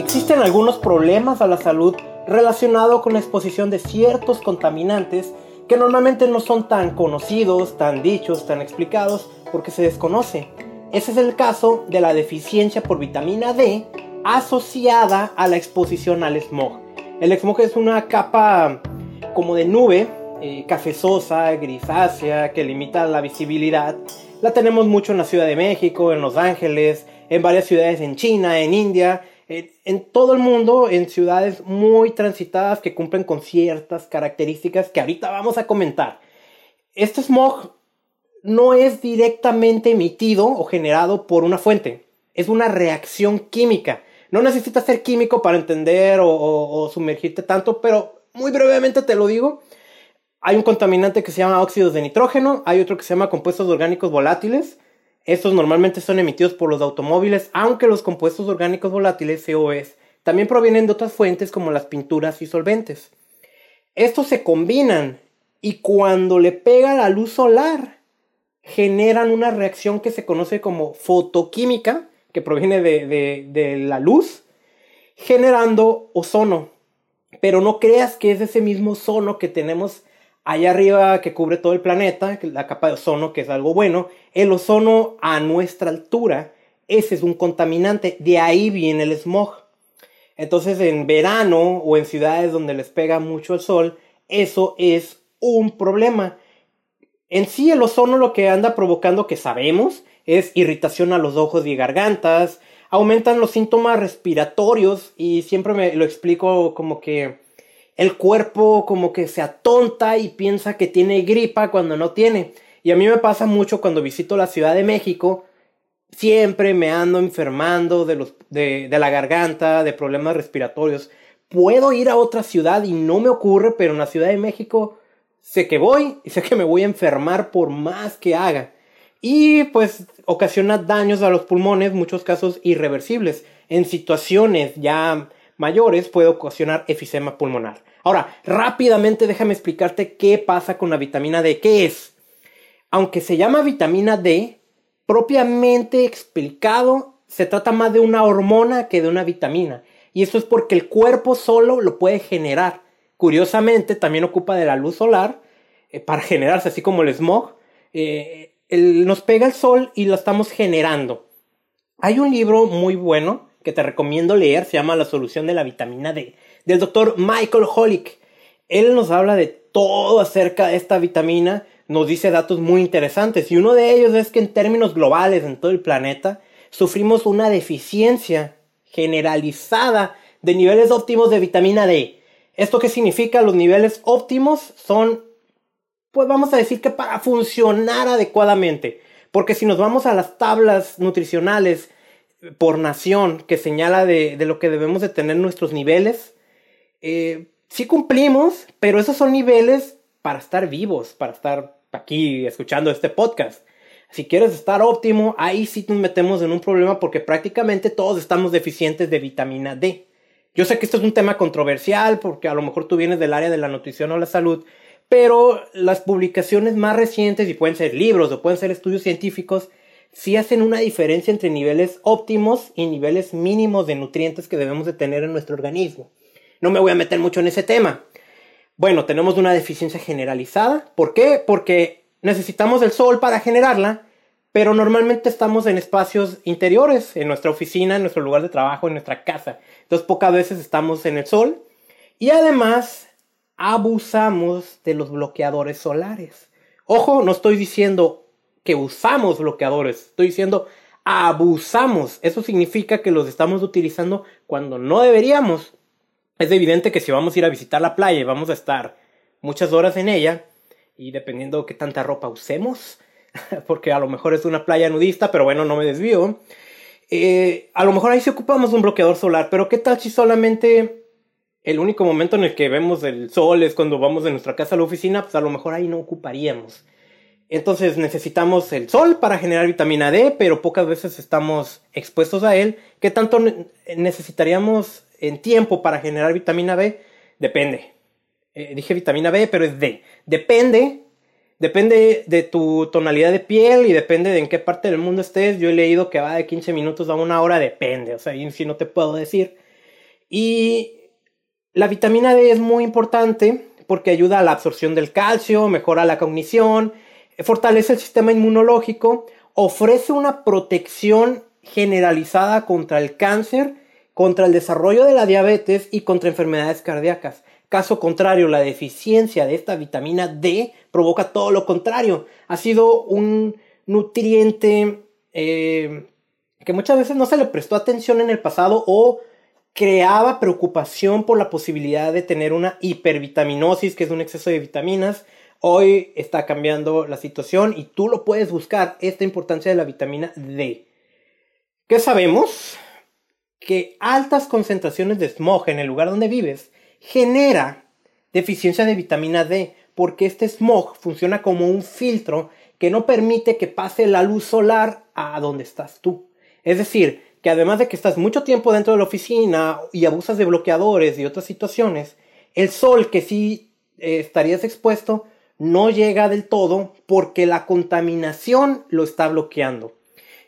Existen algunos problemas a la salud relacionados con la exposición de ciertos contaminantes que normalmente no son tan conocidos, tan dichos, tan explicados porque se desconoce. Ese es el caso de la deficiencia por vitamina D asociada a la exposición al smog. El smog es una capa como de nube, eh, cafezosa, grisácea, que limita la visibilidad. La tenemos mucho en la Ciudad de México, en Los Ángeles, en varias ciudades en China, en India, en, todo el mundo, en ciudades muy transitadas que cumplen con ciertas características que ahorita vamos a comentar. Este smog no es directamente emitido o generado por una fuente, es una reacción química. No necesitas ser químico para entender o sumergirte tanto, pero muy brevemente te lo digo. Hay un contaminante que se llama óxidos de nitrógeno, hay otro que se llama compuestos orgánicos volátiles, estos normalmente son emitidos por los automóviles, aunque los compuestos orgánicos volátiles, COEs, también provienen de otras fuentes como las pinturas y solventes. Estos se combinan y cuando le pega la luz solar, generan una reacción que se conoce como fotoquímica, que proviene de, de la luz, generando ozono. Pero no creas que es ese mismo ozono que tenemos allá arriba que cubre todo el planeta, la capa de ozono, que es algo bueno, el ozono a nuestra altura, ese es un contaminante, de ahí viene el smog. Entonces en verano o en ciudades donde les pega mucho el sol, eso es un problema. En sí el ozono lo que anda provocando que sabemos es irritación a los ojos y gargantas, aumentan los síntomas respiratorios y siempre me lo explico como que el cuerpo como que se atonta y piensa que tiene gripa cuando no tiene. Y a mí me pasa mucho cuando visito la Ciudad de México, siempre me ando enfermando de, los, de, de la garganta, de problemas respiratorios. Puedo ir a otra ciudad y no me ocurre, pero en la Ciudad de México sé que voy y sé que me voy a enfermar por más que haga. Y pues ocasiona daños a los pulmones, muchos casos irreversibles. En situaciones ya mayores puede ocasionar efisema pulmonar. Ahora, rápidamente déjame explicarte qué pasa con la vitamina D. ¿Qué es? Aunque se llama vitamina D, propiamente explicado, se trata más de una hormona que de una vitamina. Y eso es porque el cuerpo solo lo puede generar. Curiosamente, también ocupa de la luz solar eh, para generarse, así como el smog. Eh, nos pega el sol y lo estamos generando. Hay un libro muy bueno que te recomiendo leer, se llama La solución de la vitamina D, del doctor Michael Holick. Él nos habla de todo acerca de esta vitamina, nos dice datos muy interesantes y uno de ellos es que en términos globales en todo el planeta sufrimos una deficiencia generalizada de niveles óptimos de vitamina D. ¿Esto qué significa? Los niveles óptimos son, pues vamos a decir que para funcionar adecuadamente. Porque si nos vamos a las tablas nutricionales por nación que señala de, lo que debemos de tener nuestros niveles, eh, sí cumplimos, pero esos son niveles para estar vivos, para estar aquí escuchando este podcast. Si quieres estar óptimo, ahí sí nos metemos en un problema porque prácticamente todos estamos deficientes de vitamina D. Yo sé que esto es un tema controversial porque a lo mejor tú vienes del área de la nutrición o la salud, pero las publicaciones más recientes, y pueden ser libros o pueden ser estudios científicos, sí hacen una diferencia entre niveles óptimos y niveles mínimos de nutrientes que debemos de tener en nuestro organismo. No me voy a meter mucho en ese tema. Bueno, tenemos una deficiencia generalizada. ¿Por qué? Porque necesitamos el sol para generarla, pero normalmente estamos en espacios interiores, en nuestra oficina, en nuestro lugar de trabajo, en nuestra casa. Entonces pocas veces estamos en el sol y además abusamos de los bloqueadores solares. Ojo, no estoy diciendo que usamos bloqueadores. Estoy diciendo abusamos. Eso significa que los estamos utilizando cuando no deberíamos. Es evidente que si vamos a ir a visitar la playa y vamos a estar muchas horas en ella, y dependiendo de qué tanta ropa usemos, porque a lo mejor es una playa nudista, pero bueno, no me desvío. Eh, a lo mejor ahí sí ocupamos un bloqueador solar, pero ¿qué tal si solamente el único momento en el que vemos el sol es cuando vamos de nuestra casa a la oficina? Pues a lo mejor ahí no ocuparíamos. Entonces necesitamos el sol para generar vitamina D, pero pocas veces estamos expuestos a él. ¿Qué tanto necesitaríamos en tiempo para generar vitamina B? Depende. Eh, dije vitamina B, pero es D. Depende. Depende de tu tonalidad de piel y depende de en qué parte del mundo estés. Yo he leído que va de 15 minutos a una hora, depende. O sea, sí no te puedo decir. Y la vitamina D es muy importante porque ayuda a la absorción del calcio, mejora la cognición, fortalece el sistema inmunológico, ofrece una protección generalizada contra el cáncer, contra el desarrollo de la diabetes y contra enfermedades cardíacas. Caso contrario, la deficiencia de esta vitamina D provoca todo lo contrario. Ha sido un nutriente eh, que muchas veces no se le prestó atención en el pasado o creaba preocupación por la posibilidad de tener una hipervitaminosis, que es un exceso de vitaminas. Hoy está cambiando la situación y tú lo puedes buscar, esta importancia de la vitamina D. ¿Qué sabemos? Que altas concentraciones de smog en el lugar donde vives genera deficiencia de vitamina D, porque este smog funciona como un filtro que no permite que pase la luz solar a donde estás tú. Es decir, que además de que estás mucho tiempo dentro de la oficina y abusas de bloqueadores y otras situaciones, el sol que sí eh, estarías expuesto no llega del todo porque la contaminación lo está bloqueando.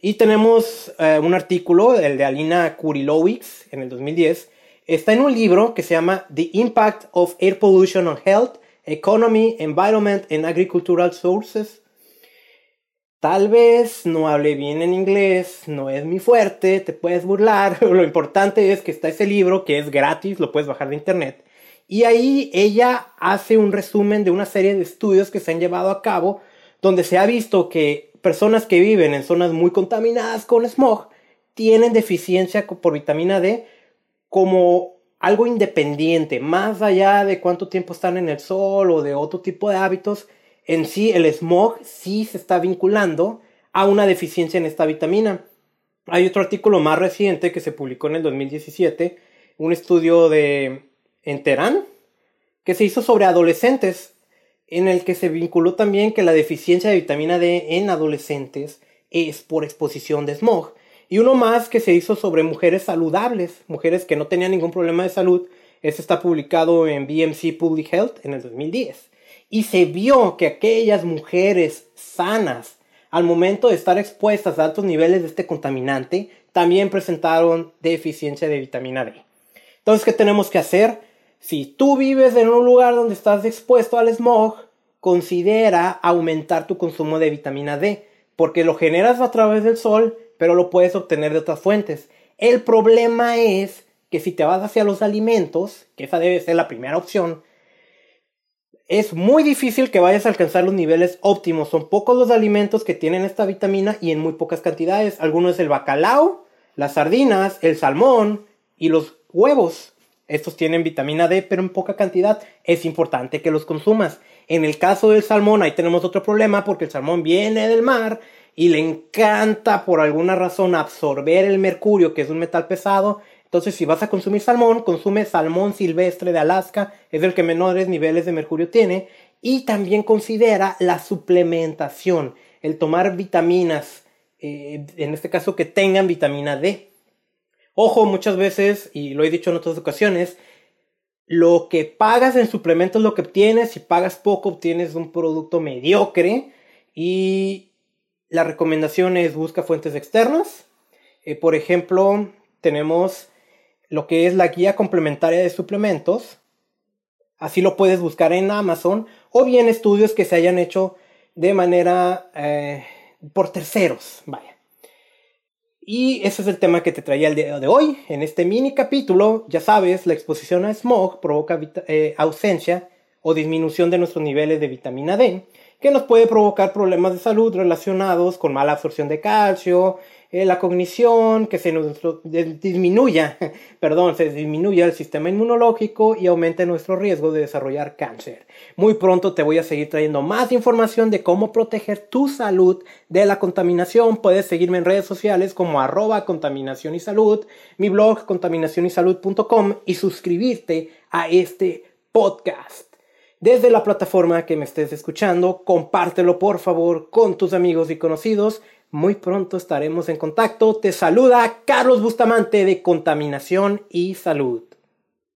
Y tenemos eh, un artículo, el de Alina Kurilovics, en el 2010. Está en un libro que se llama The Impact of Air Pollution on Health, Economy, Environment and Agricultural Sources. Tal vez no hable bien en inglés, no es mi fuerte, te puedes burlar. Lo importante es que está ese libro que es gratis, lo puedes bajar de internet. Y ahí ella hace un resumen de una serie de estudios que se han llevado a cabo donde se ha visto que personas que viven en zonas muy contaminadas con smog tienen deficiencia por vitamina D como algo independiente, más allá de cuánto tiempo están en el sol o de otro tipo de hábitos, en sí el smog sí se está vinculando a una deficiencia en esta vitamina. Hay otro artículo más reciente que se publicó en el 2017, un estudio de Enteran, que se hizo sobre adolescentes en el que se vinculó también que la deficiencia de vitamina D en adolescentes es por exposición de smog. Y uno más que se hizo sobre mujeres saludables, mujeres que no tenían ningún problema de salud. Este está publicado en BMC Public Health en el 2010. Y se vio que aquellas mujeres sanas, al momento de estar expuestas a altos niveles de este contaminante, también presentaron deficiencia de vitamina D. Entonces, ¿qué tenemos que hacer? Si tú vives en un lugar donde estás expuesto al smog, considera aumentar tu consumo de vitamina D, porque lo generas a través del sol, pero lo puedes obtener de otras fuentes. El problema es que si te vas hacia los alimentos, que esa debe ser la primera opción, es muy difícil que vayas a alcanzar los niveles óptimos. Son pocos los alimentos que tienen esta vitamina y en muy pocas cantidades. Algunos es el bacalao, las sardinas, el salmón y los huevos. Estos tienen vitamina D, pero en poca cantidad. Es importante que los consumas. En el caso del salmón, ahí tenemos otro problema porque el salmón viene del mar y le encanta por alguna razón absorber el mercurio, que es un metal pesado. Entonces, si vas a consumir salmón, consume salmón silvestre de Alaska, es el que menores niveles de mercurio tiene. Y también considera la suplementación, el tomar vitaminas, eh, en este caso que tengan vitamina D. Ojo, muchas veces, y lo he dicho en otras ocasiones, lo que pagas en suplementos es lo que obtienes. Si pagas poco, obtienes un producto mediocre. Y la recomendación es busca fuentes externas. Eh, por ejemplo, tenemos lo que es la guía complementaria de suplementos. Así lo puedes buscar en Amazon. O bien estudios que se hayan hecho de manera eh, por terceros. Vaya. Y ese es el tema que te traía el día de hoy. En este mini capítulo, ya sabes, la exposición a smog provoca eh, ausencia o disminución de nuestros niveles de vitamina D, que nos puede provocar problemas de salud relacionados con mala absorción de calcio, eh, la cognición, que se nos disminuya, perdón, se disminuya el sistema inmunológico y aumente nuestro riesgo de desarrollar cáncer. Muy pronto te voy a seguir trayendo más información de cómo proteger tu salud de la contaminación. Puedes seguirme en redes sociales como arroba contaminación y salud, mi blog contaminacionysalud.com y suscribirte a este podcast desde la plataforma que me estés escuchando. Compártelo por favor con tus amigos y conocidos. Muy pronto estaremos en contacto. Te saluda Carlos Bustamante de Contaminación y Salud.